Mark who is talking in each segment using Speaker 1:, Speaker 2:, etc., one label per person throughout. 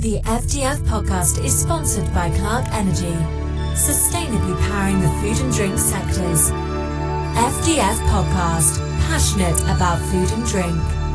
Speaker 1: The FDF podcast is sponsored by Clarke Energy, sustainably powering the food and drink sectors. FDF podcast, passionate about food and drink.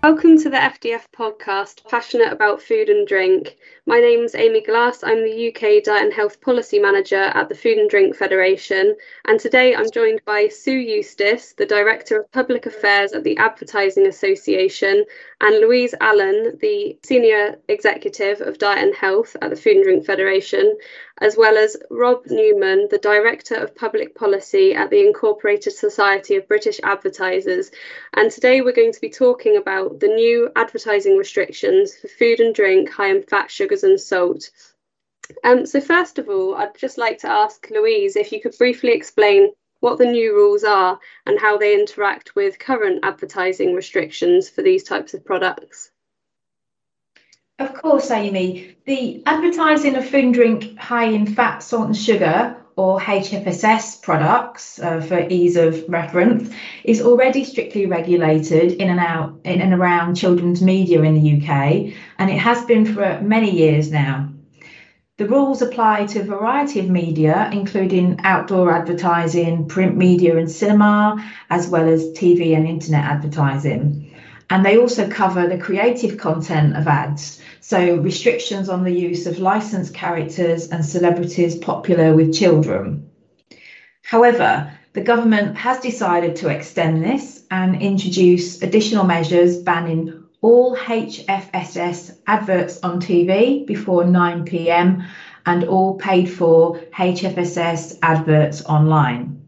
Speaker 2: Welcome to the FDF podcast, passionate about food and drink. My name's Amy Glass. I'm the UK Diet and Health Policy Manager at the Food and Drink Federation. And today I'm joined by Sue Eustace, the Director of Public Affairs at the Advertising Association, and Louise Allen, the Senior Executive of Diet and Health at the Food and Drink Federation, as well as Rob Newman, the Director of Public Policy at the Incorporated Society of British Advertisers. And today we're going to be talking about the new advertising restrictions for food and drink high in fat, sugars, and salt. Um, so, first of all, I'd just like to ask Louise if you could briefly explain what the new rules are and how they interact with current advertising restrictions for these types of products.
Speaker 3: Of course, Amy. The advertising of food and drink high in fat, salt, and sugar, or HFSS products, uh, for ease of reference, is already strictly regulated in and out in and around children's media in the UK, and it has been for many years now. The rules apply to a variety of media, including outdoor advertising, print media, and cinema, as well as TV and internet advertising. And they also cover the creative content of ads, so restrictions on the use of licensed characters and celebrities popular with children. However, the government has decided to extend this and introduce additional measures banning all HFSS adverts on TV before 9 pm and all paid for HFSS adverts online.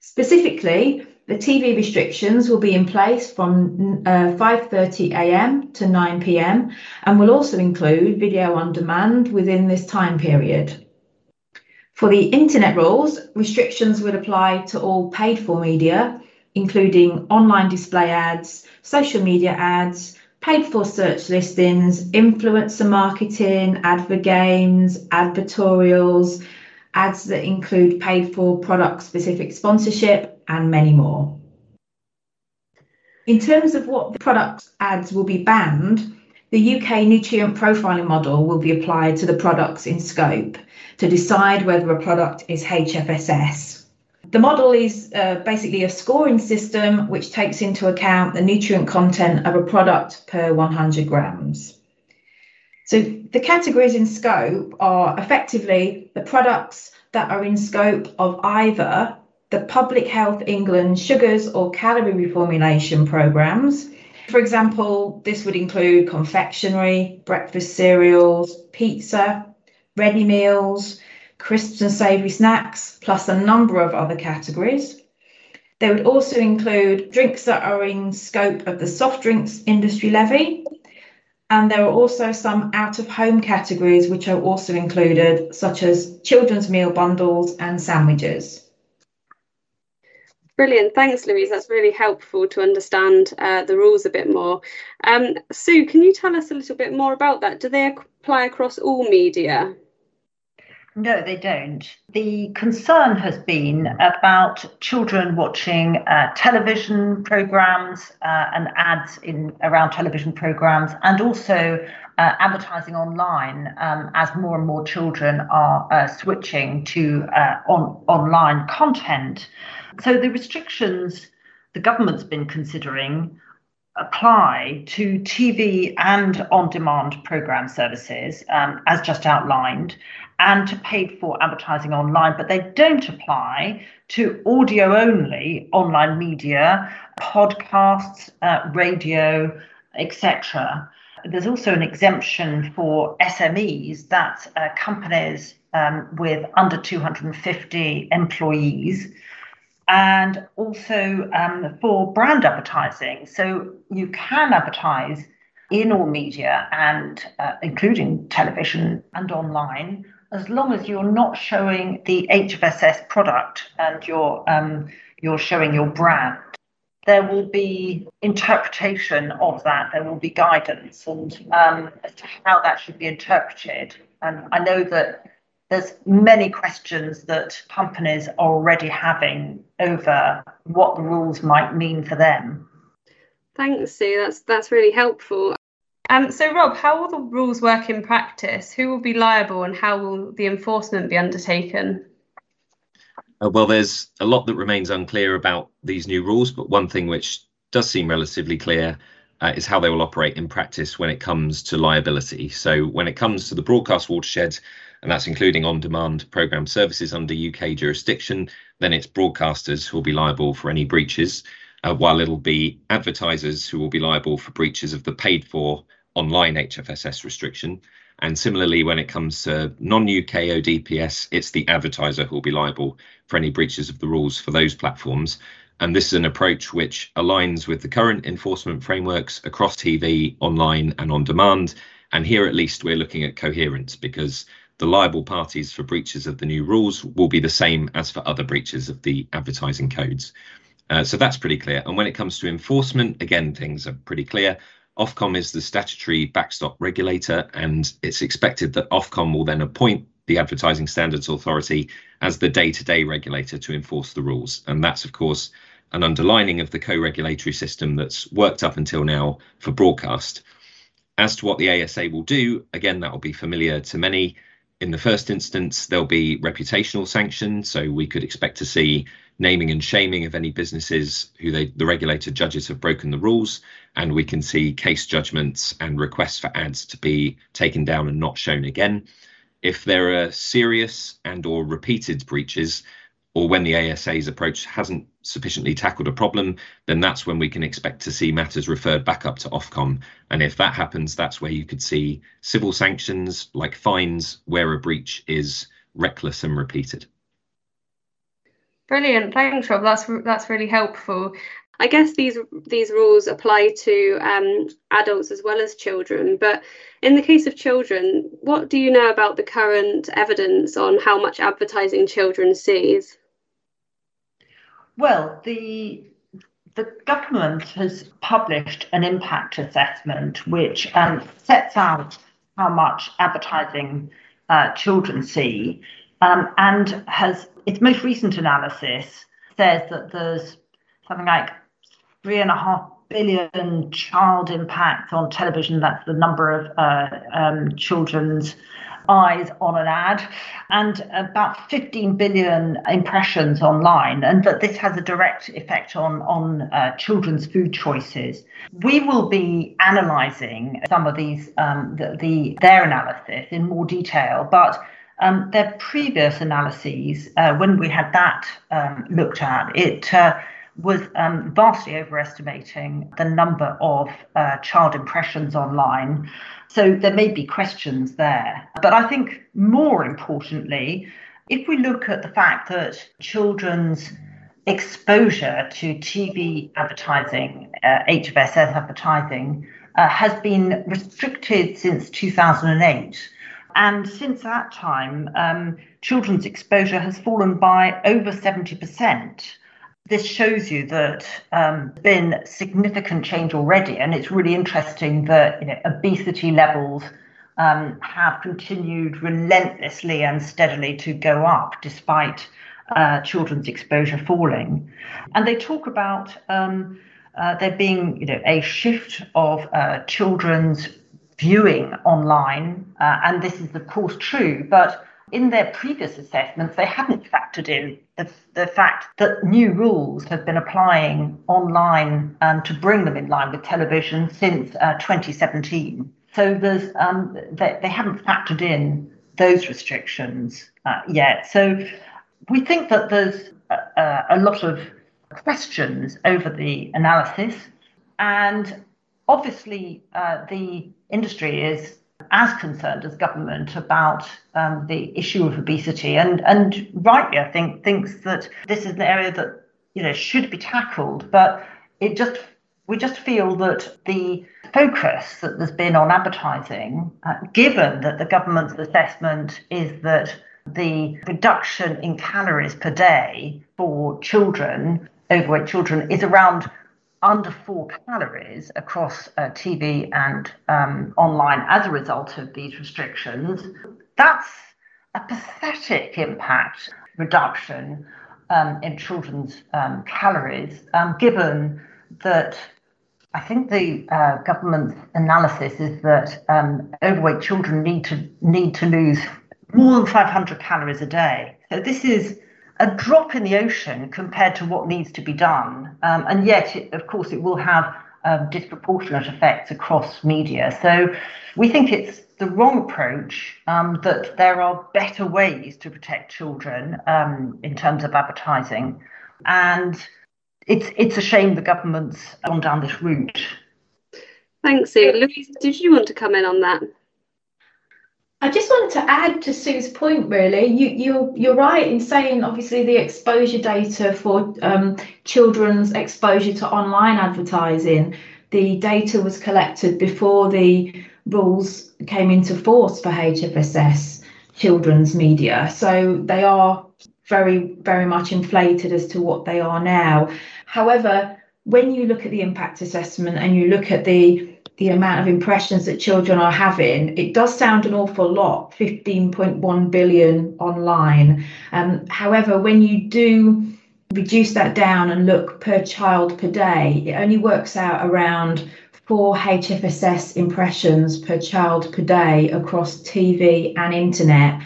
Speaker 3: Specifically, the TV restrictions will be in place from uh, 5:30 a.m. to 9 p.m. and will also include video on demand within this time period. For the internet rules, restrictions would apply to all paid for media, including online display ads, social media ads, paid for search listings, influencer marketing, advergames, advertorials, ads that include paid for product specific sponsorship, and many more. In terms of what product ads will be banned, the UK nutrient profiling model will be applied to the products in scope to decide whether a product is HFSS the model is uh, basically a scoring system which takes into account the nutrient content of a product per 100 grams. So the categories in scope are effectively the products that are in scope of either the Public Health England sugars or calorie reformulation programs. For example, this would include confectionery, breakfast cereals, pizza, ready meals, crisps and savoury snacks, plus a number of other categories. They would also include drinks that are in scope of the soft drinks industry levy. And there are also some out of home categories which are also included, such as children's meal bundles and sandwiches.
Speaker 2: Brilliant. Thanks, Louise. That's really helpful to understand uh, the rules a bit more. Um, Sue, can you tell us a little bit more about that? Do they apply across all media?
Speaker 4: No, they don't. The concern has been about children watching uh, television programs uh, and ads in around television programs, and also uh, advertising online um, as more and more children are uh, switching to uh, on online content. So the restrictions the government's been considering apply to TV and on demand program services, um, as just outlined, and to paid for advertising online, but they don't apply to audio only online media, podcasts, uh, radio, etc. There's also an exemption for SMEs, that's uh, companies um, with under 250 employees and also um, for brand advertising. So you can advertise in all media and uh, including television and online as long as you're not showing the HFSS product and you're um, you're showing your brand. There will be interpretation of that. There will be guidance and um, as to how that should be interpreted. And I know that there's many questions that companies are already having over what the rules might mean for them.
Speaker 2: Thanks, Sue. That's that's really helpful. Um, so, Rob, how will the rules work in practice? Who will be liable, and how will the enforcement be undertaken?
Speaker 5: Uh, well, there's a lot that remains unclear about these new rules, but one thing which does seem relatively clear uh, is how they will operate in practice when it comes to liability. So, when it comes to the broadcast watershed, and that's including on demand programme services under UK jurisdiction, then it's broadcasters who will be liable for any breaches, uh, while it'll be advertisers who will be liable for breaches of the paid for online HFSS restriction. And similarly, when it comes to non-UK ODPS, it's the advertiser who will be liable for any breaches of the rules for those platforms. And this is an approach which aligns with the current enforcement frameworks across TV, online, and on demand. And here, at least, we're looking at coherence because the liable parties for breaches of the new rules will be the same as for other breaches of the advertising codes. Uh, so that's pretty clear. And when it comes to enforcement, again, things are pretty clear. Ofcom is the statutory backstop regulator, and it's expected that Ofcom will then appoint the Advertising Standards Authority as the day to day regulator to enforce the rules. And that's, of course, an underlining of the co regulatory system that's worked up until now for broadcast. As to what the ASA will do, again, that will be familiar to many. In the first instance, there'll be reputational sanctions. So we could expect to see naming and shaming of any businesses who they, the regulator judges have broken the rules. And we can see case judgments and requests for ads to be taken down and not shown again. If there are serious and or repeated breaches, or when the ASA's approach hasn't sufficiently tackled a problem, then that's when we can expect to see matters referred back up to Ofcom. And if that happens, that's where you could see civil sanctions like fines where a breach is reckless and repeated.
Speaker 2: Brilliant, thanks, Rob. That's that's really helpful. I guess these these rules apply to um, adults as well as children. But in the case of children, what do you know about the current evidence on how much advertising children sees?
Speaker 4: Well, the the government has published an impact assessment which um, sets out how much advertising uh, children see um, and has its most recent analysis says that there's something like three and a half billion child impacts on television. That's the number of uh, um, children's eyes on an ad, and about 15 billion impressions online, and that this has a direct effect on on uh, children's food choices. We will be analysing some of these um, the, the their analysis in more detail, but um, their previous analyses, uh, when we had that um, looked at, it uh, was um, vastly overestimating the number of uh, child impressions online. So there may be questions there. But I think more importantly, if we look at the fact that children's exposure to TV advertising, uh, HFSS advertising, uh, has been restricted since 2008 and since that time, um, children's exposure has fallen by over 70%. This shows you that um, there's been significant change already, and it's really interesting that you know, obesity levels um, have continued relentlessly and steadily to go up despite uh, children's exposure falling. And they talk about um, uh, there being you know, a shift of uh, children's viewing online, uh, and this is of course true, but in their previous assessments, they hadn't factored in the, the fact that new rules have been applying online um, to bring them in line with television since uh, 2017. So there's um, they, they haven't factored in those restrictions uh, yet. So we think that there's a, a lot of questions over the analysis, and obviously uh, the industry is as concerned as government about um, the issue of obesity, and and rightly, I think, thinks that this is an area that you know should be tackled. But it just we just feel that the focus that there's been on advertising, uh, given that the government's assessment is that the reduction in calories per day for children, overweight children, is around under four calories across uh, TV and um, online as a result of these restrictions. That's a pathetic impact reduction um, in children's um, calories, um, given that I think the uh, government's analysis is that um, overweight children need to need to lose more than 500 calories a day. So this is a drop in the ocean compared to what needs to be done, um, and yet, it, of course, it will have um, disproportionate effects across media. So we think it's the wrong approach. Um, that there are better ways to protect children um, in terms of advertising, and it's it's a shame the government's gone down this route.
Speaker 2: Thanks, Sue. Louise, did you want to come in on that?
Speaker 3: I just wanted to add to Sue's point. Really, you you you're right in saying obviously the exposure data for um, children's exposure to online advertising. The data was collected before the rules came into force for HFSS children's media, so they are very very much inflated as to what they are now. However, when you look at the impact assessment and you look at the the amount of impressions that children are having, it does sound an awful lot 15.1 billion online. Um, however, when you do reduce that down and look per child per day, it only works out around four HFSS impressions per child per day across TV and internet.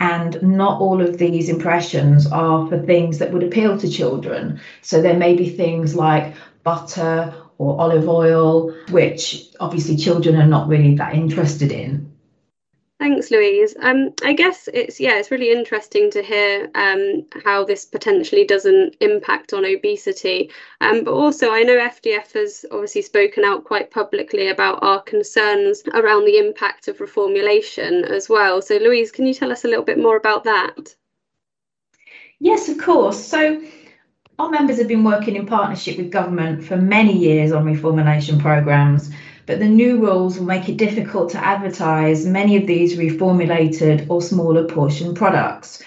Speaker 3: And not all of these impressions are for things that would appeal to children. So there may be things like butter or olive oil, which obviously children are not really that interested in.
Speaker 2: Thanks, Louise. Um, I guess it's yeah, it's really interesting to hear um, how this potentially doesn't impact on obesity. Um, but also, I know FDF has obviously spoken out quite publicly about our concerns around the impact of reformulation as well. So, Louise, can you tell us a little bit more about that?
Speaker 3: Yes, of course. So, our members have been working in partnership with government for many years on reformulation programmes, but the new rules will make it difficult to advertise many of these reformulated or smaller portion products.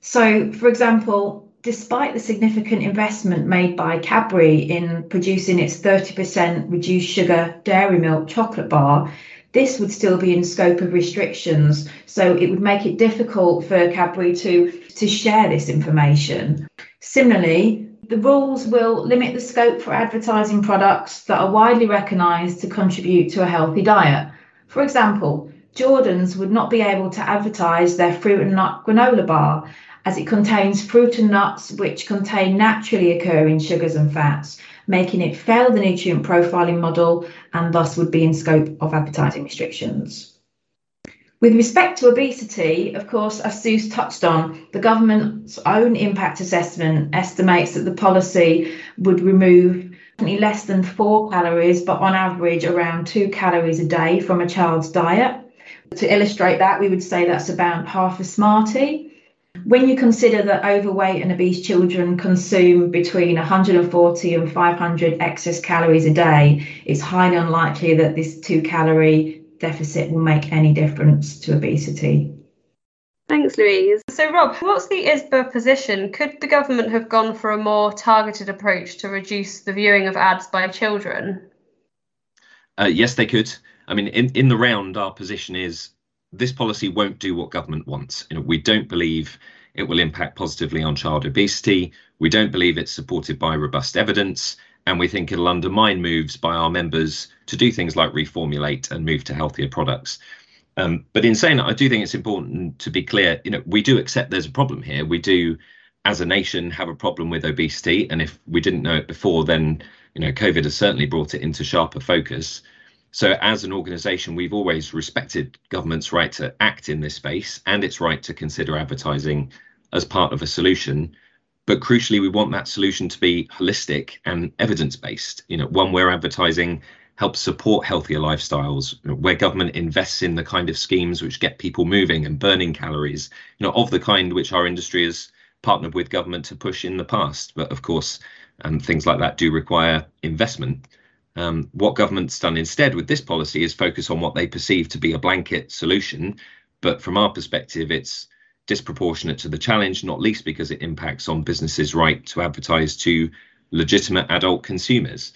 Speaker 3: So, for example, despite the significant investment made by Cadbury in producing its 30% reduced sugar dairy milk chocolate bar, this would still be in scope of restrictions. So it would make it difficult for Cadbury to, to share this information. Similarly, the rules will limit the scope for advertising products that are widely recognised to contribute to a healthy diet. For example, Jordans would not be able to advertise their fruit and nut granola bar as it contains fruit and nuts which contain naturally occurring sugars and fats, making it fail the nutrient profiling model and thus would be in scope of advertising restrictions. With respect to obesity, of course, as Sue's touched on, the government's own impact assessment estimates that the policy would remove less than four calories, but on average around two calories a day from a child's diet. To illustrate that, we would say that's about half a Smartie. When you consider that overweight and obese children consume between 140 and 500 excess calories a day, it's highly unlikely that this two calorie deficit will make any difference to obesity.
Speaker 2: Thanks, Louise. So, Rob, what's the ISBA position? Could the government have gone for a more targeted approach to reduce the viewing of ads by children?
Speaker 5: Uh, yes, they could. I mean, in, in the round, our position is this policy won't do what government wants. You know, we don't believe it will impact positively on child obesity. We don't believe it's supported by robust evidence and we think it'll undermine moves by our members to do things like reformulate and move to healthier products. Um, but in saying that, I do think it's important to be clear. You know, we do accept there's a problem here. We do, as a nation, have a problem with obesity, and if we didn't know it before, then you know, COVID has certainly brought it into sharper focus. So, as an organisation, we've always respected government's right to act in this space and its right to consider advertising as part of a solution but crucially we want that solution to be holistic and evidence based you know one where advertising helps support healthier lifestyles where government invests in the kind of schemes which get people moving and burning calories you know of the kind which our industry has partnered with government to push in the past. But of course um, things like that do require investment. Um, what government's done instead with this policy is focus on what they perceive to be a blanket solution. But from our perspective it's disproportionate to the challenge, not least because it impacts on businesses' right to advertise to legitimate adult consumers.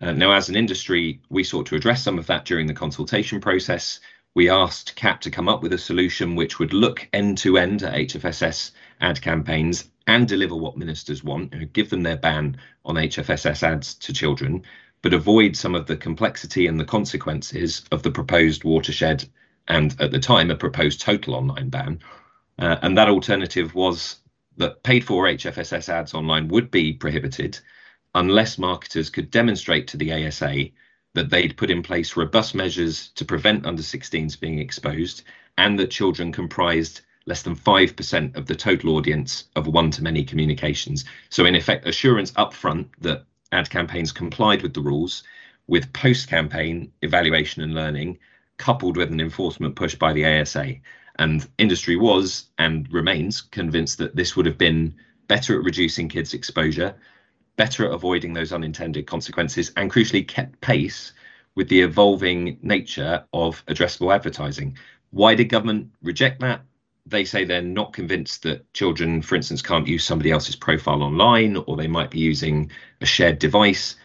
Speaker 5: Uh, now, as an industry, we sought to address some of that during the consultation process. We asked CAP to come up with a solution which would look end to end at HFSS ad campaigns and deliver what ministers want, give them their ban on HFSS ads to children, but avoid some of the complexity and the consequences of the proposed watershed and at the time a proposed total online ban. Uh, and that alternative was that paid for HFSS ads online would be prohibited unless marketers could demonstrate to the ASA that they'd put in place robust measures to prevent under 16s being exposed and that children comprised less than 5% of the total audience of one to many communications. So, in effect, assurance upfront that ad campaigns complied with the rules, with post campaign evaluation and learning, coupled with an enforcement push by the ASA. And industry was and remains convinced that this would have been better at reducing kids' exposure, better at avoiding those unintended consequences, and crucially kept pace with the evolving nature of addressable advertising. Why did government reject that? They say they're not convinced that children, for instance, can't use somebody else's profile online or they might be using a shared device.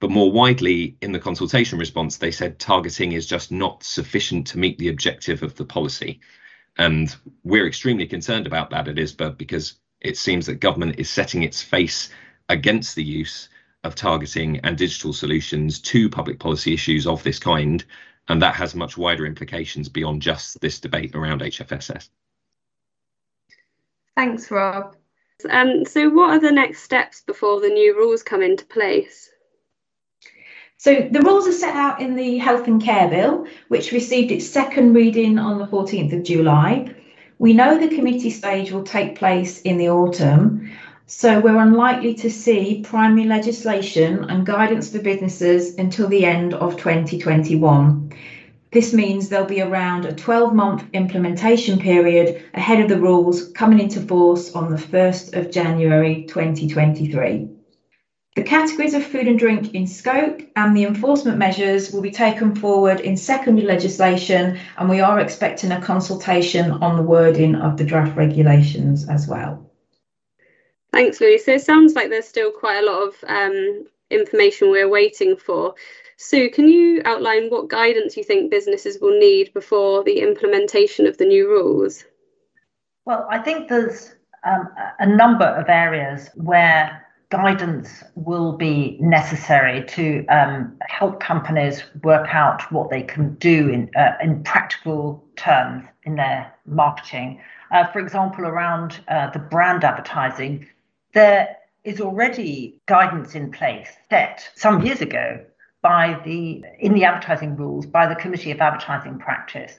Speaker 5: But more widely, in the consultation response, they said targeting is just not sufficient to meet the objective of the policy. And we're extremely concerned about that at ISBA because it seems that government is setting its face against the use of targeting and digital solutions to public policy issues of this kind. And that has much wider implications beyond just this debate around HFSS.
Speaker 2: Thanks, Rob. Um, so, what are the next steps before the new rules come into place?
Speaker 3: So the rules are set out in the Health and Care Bill, which received its second reading on the 14th of July. We know the committee stage will take place in the autumn, so we're unlikely to see primary legislation and guidance for businesses until the end of 2021. This means there'll be around a 12 month implementation period ahead of the rules coming into force on the 1st of January 2023. The categories of food and drink in scope and the enforcement measures will be taken forward in secondary legislation, and we are expecting a consultation on the wording of the draft regulations as well.
Speaker 2: Thanks, Louise. So it sounds like there's still quite a lot of um, information we're waiting for. Sue, can you outline what guidance you think businesses will need before the implementation of the new rules?
Speaker 4: Well, I think there's um, a number of areas where guidance will be necessary to um, help companies work out what they can do in, uh, in practical terms in their marketing. Uh, for example, around uh, the brand advertising, there is already guidance in place set some years ago by the in the advertising rules by the Committee of Advertising Practice,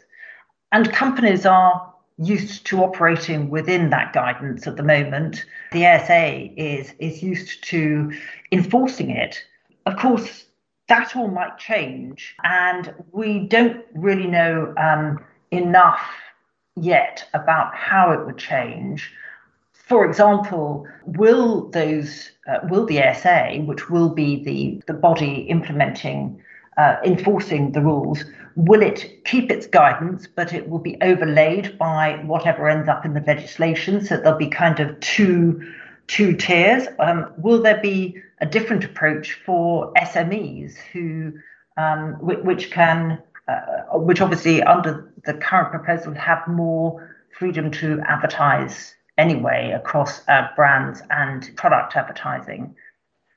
Speaker 4: and companies are used to operating within that guidance at the moment. The ASA is is used to enforcing it. Of course, that all might change, and we don't really know um, enough yet about how it would change. For example, will those uh, will the ASA, which will be the the body implementing uh, enforcing the rules, will it keep its guidance, but it will be overlaid by whatever ends up in the legislation? So there'll be kind of two two tiers. Um, will there be a different approach for SMEs who um, which, which can uh, which obviously under the current proposal have more freedom to advertise anyway across uh, brands and product advertising.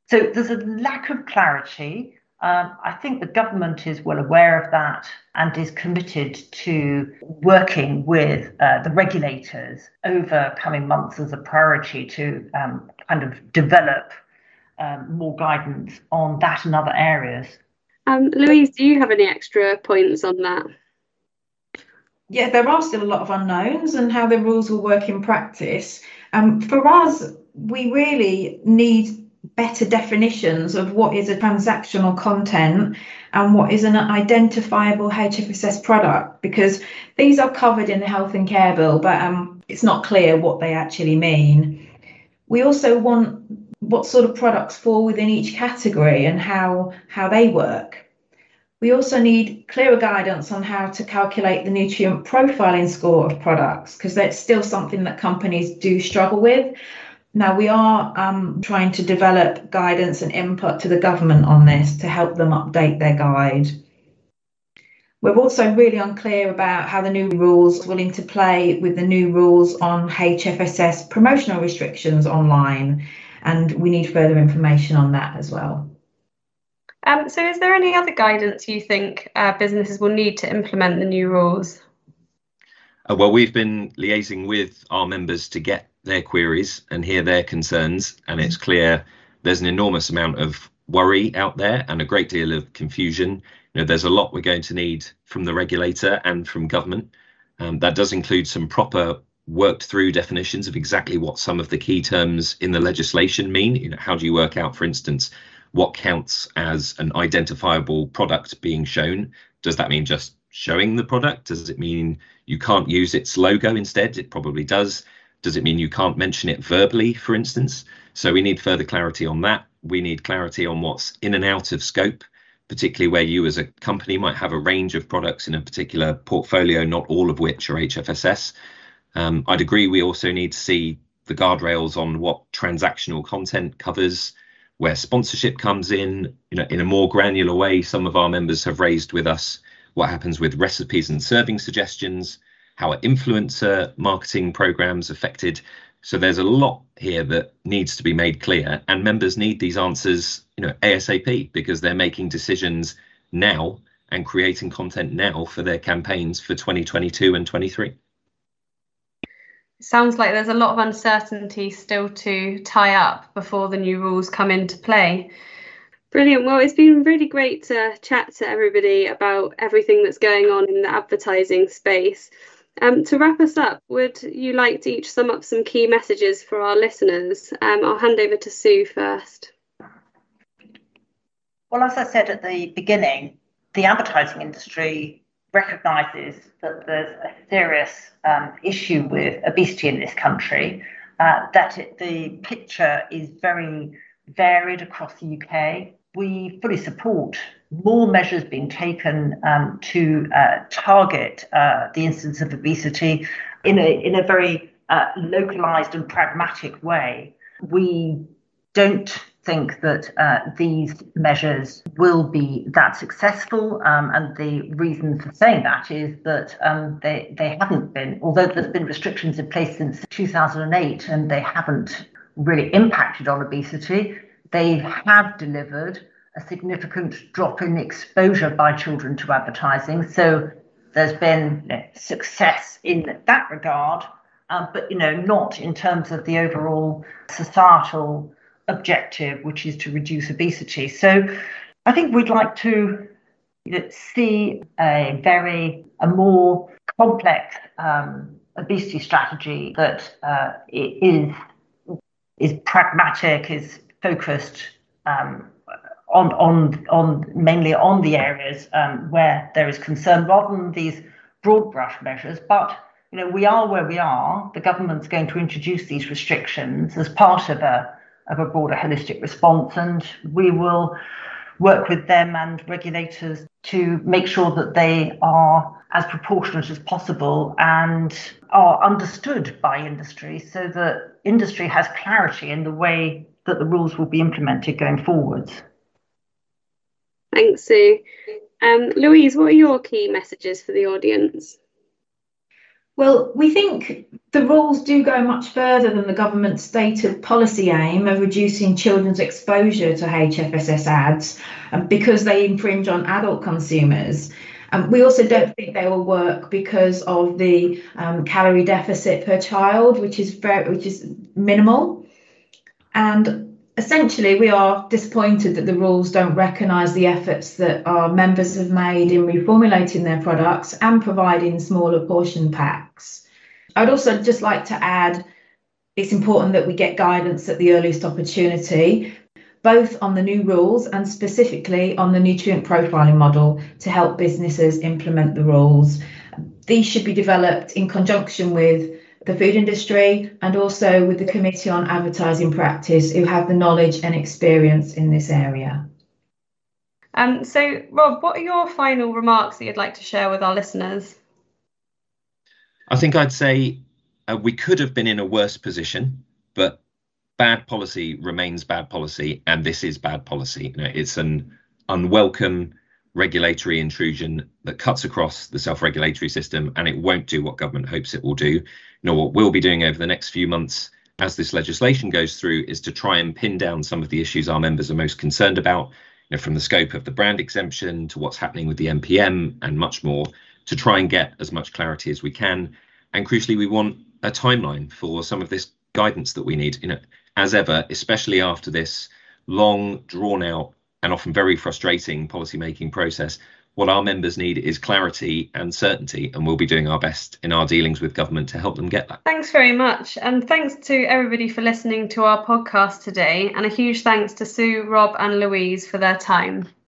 Speaker 4: So there's a lack of clarity. Um, I think the government is well aware of that and is committed to working with uh, the regulators over coming months as a priority to um, kind of develop um, more guidance on that and other areas.
Speaker 2: Um, Louise, do you have any extra points on that?
Speaker 3: Yeah, there are still a lot of unknowns and how the rules will work in practice. Um, for us, we really need better definitions of what is a transactional content and what is an identifiable HFSS product because these are covered in the health and care bill, but um, it's not clear what they actually mean. We also want what sort of products fall within each category and how how they work. We also need clearer guidance on how to calculate the nutrient profiling score of products because that's still something that companies do struggle with. Now, we are um, trying to develop guidance and input to the government on this to help them update their guide. We're also really unclear about how the new rules will interplay with the new rules on HFSS promotional restrictions online, and we need further information on that as well.
Speaker 2: Um, so, is there any other guidance you think uh, businesses will need to implement the new rules?
Speaker 5: Uh, well, we've been liaising with our members to get their queries and hear their concerns, and it's clear there's an enormous amount of worry out there and a great deal of confusion. You know, there's a lot we're going to need from the regulator and from government. Um, that does include some proper worked through definitions of exactly what some of the key terms in the legislation mean. You know, how do you work out, for instance, what counts as an identifiable product being shown? Does that mean just showing the product? Does it mean you can't use its logo instead? It probably does. Does it mean you can't mention it verbally, for instance? So we need further clarity on that. We need clarity on what's in and out of scope, particularly where you as a company might have a range of products in a particular portfolio, not all of which are HFSS. Um, I'd agree we also need to see the guardrails on what transactional content covers, where sponsorship comes in, you know, in a more granular way. Some of our members have raised with us what happens with recipes and serving suggestions, how influencer marketing programs affected. So there's a lot here that needs to be made clear, and members need these answers, you know, ASAP because they're making decisions now and creating content now for their campaigns for 2022 and 23
Speaker 2: sounds like there's a lot of uncertainty still to tie up before the new rules come into play. Brilliant. Well, it's been really great to chat to everybody about everything that's going on in the advertising space. Um, to wrap us up, would you like to each sum up some key messages for our listeners? Um, I'll hand over to Sue first.
Speaker 4: Well, as I said at the beginning, the advertising industry recognises that there's a serious um, issue with obesity in this country, uh, that it, the picture is very varied across the UK. We fully support more measures being taken um, to uh, target uh, the incidence of obesity in a, in a very uh, localised and pragmatic way. We don't think that uh, these measures will be that successful. Um, and the reason for saying that is that um, they, they haven't been, although there's been restrictions in place since 2008 and they haven't really impacted on obesity, they have delivered a significant drop in exposure by children to advertising. So there's been you know, success in that regard, uh, but you know not in terms of the overall societal objective, which is to reduce obesity. So I think we'd like to you know, see a very a more complex um, obesity strategy that uh, is is pragmatic, is focused um, on on on mainly on the areas um, where there is concern, rather than these broad brush measures. But you know, we are where we are. The government's going to introduce these restrictions as part of a of a broader holistic response. And we will work with them and regulators to make sure that they are as proportionate as possible and are understood by industry so that industry has clarity in the way that the rules will be implemented going forwards.
Speaker 2: Thanks, Sue. Um, Louise, what are your key messages for the audience?
Speaker 3: Well, we think the rules do go much further than the government's stated policy aim of reducing children's exposure to HFSS ads um, because they infringe on adult consumers. Um, we also don't think they will work because of the um, calorie deficit per child, which is very, which is minimal. And essentially, we are disappointed that the rules don't recognise the efforts that our members have made in reformulating their products and providing smaller portion packs. I'd also just like to add it's important that we get guidance at the earliest opportunity, both on the new rules and specifically on the nutrient profiling model to help businesses implement the rules. These should be developed in conjunction with the food industry and also with the Committee on Advertising Practice, who have the knowledge and experience in this area.
Speaker 2: Um, so, Rob, what are your final remarks that you'd like to share with our listeners?
Speaker 5: I think I'd say uh, we could have been in a worse position, but bad policy remains bad policy, and this is bad policy. You know, it's an unwelcome regulatory intrusion that cuts across the self-regulatory system, and it won't do what government hopes it will do know, what we'll be doing over the next few months as this legislation goes through is to try and pin down some of the issues our members are most concerned about. you know, from the scope of the brand exemption to what's happening with the NPM and much more to try and get as much clarity as we can. And crucially, we want a timeline for some of this guidance that we need. You know, as ever, especially after this long, drawn out, and often very frustrating policymaking process, what our members need is clarity and certainty, and we'll be doing our best in our dealings with government to help them get that.
Speaker 2: Thanks very much. And thanks to everybody for listening to our podcast today. And a huge thanks to Sue, Rob, and Louise for their time.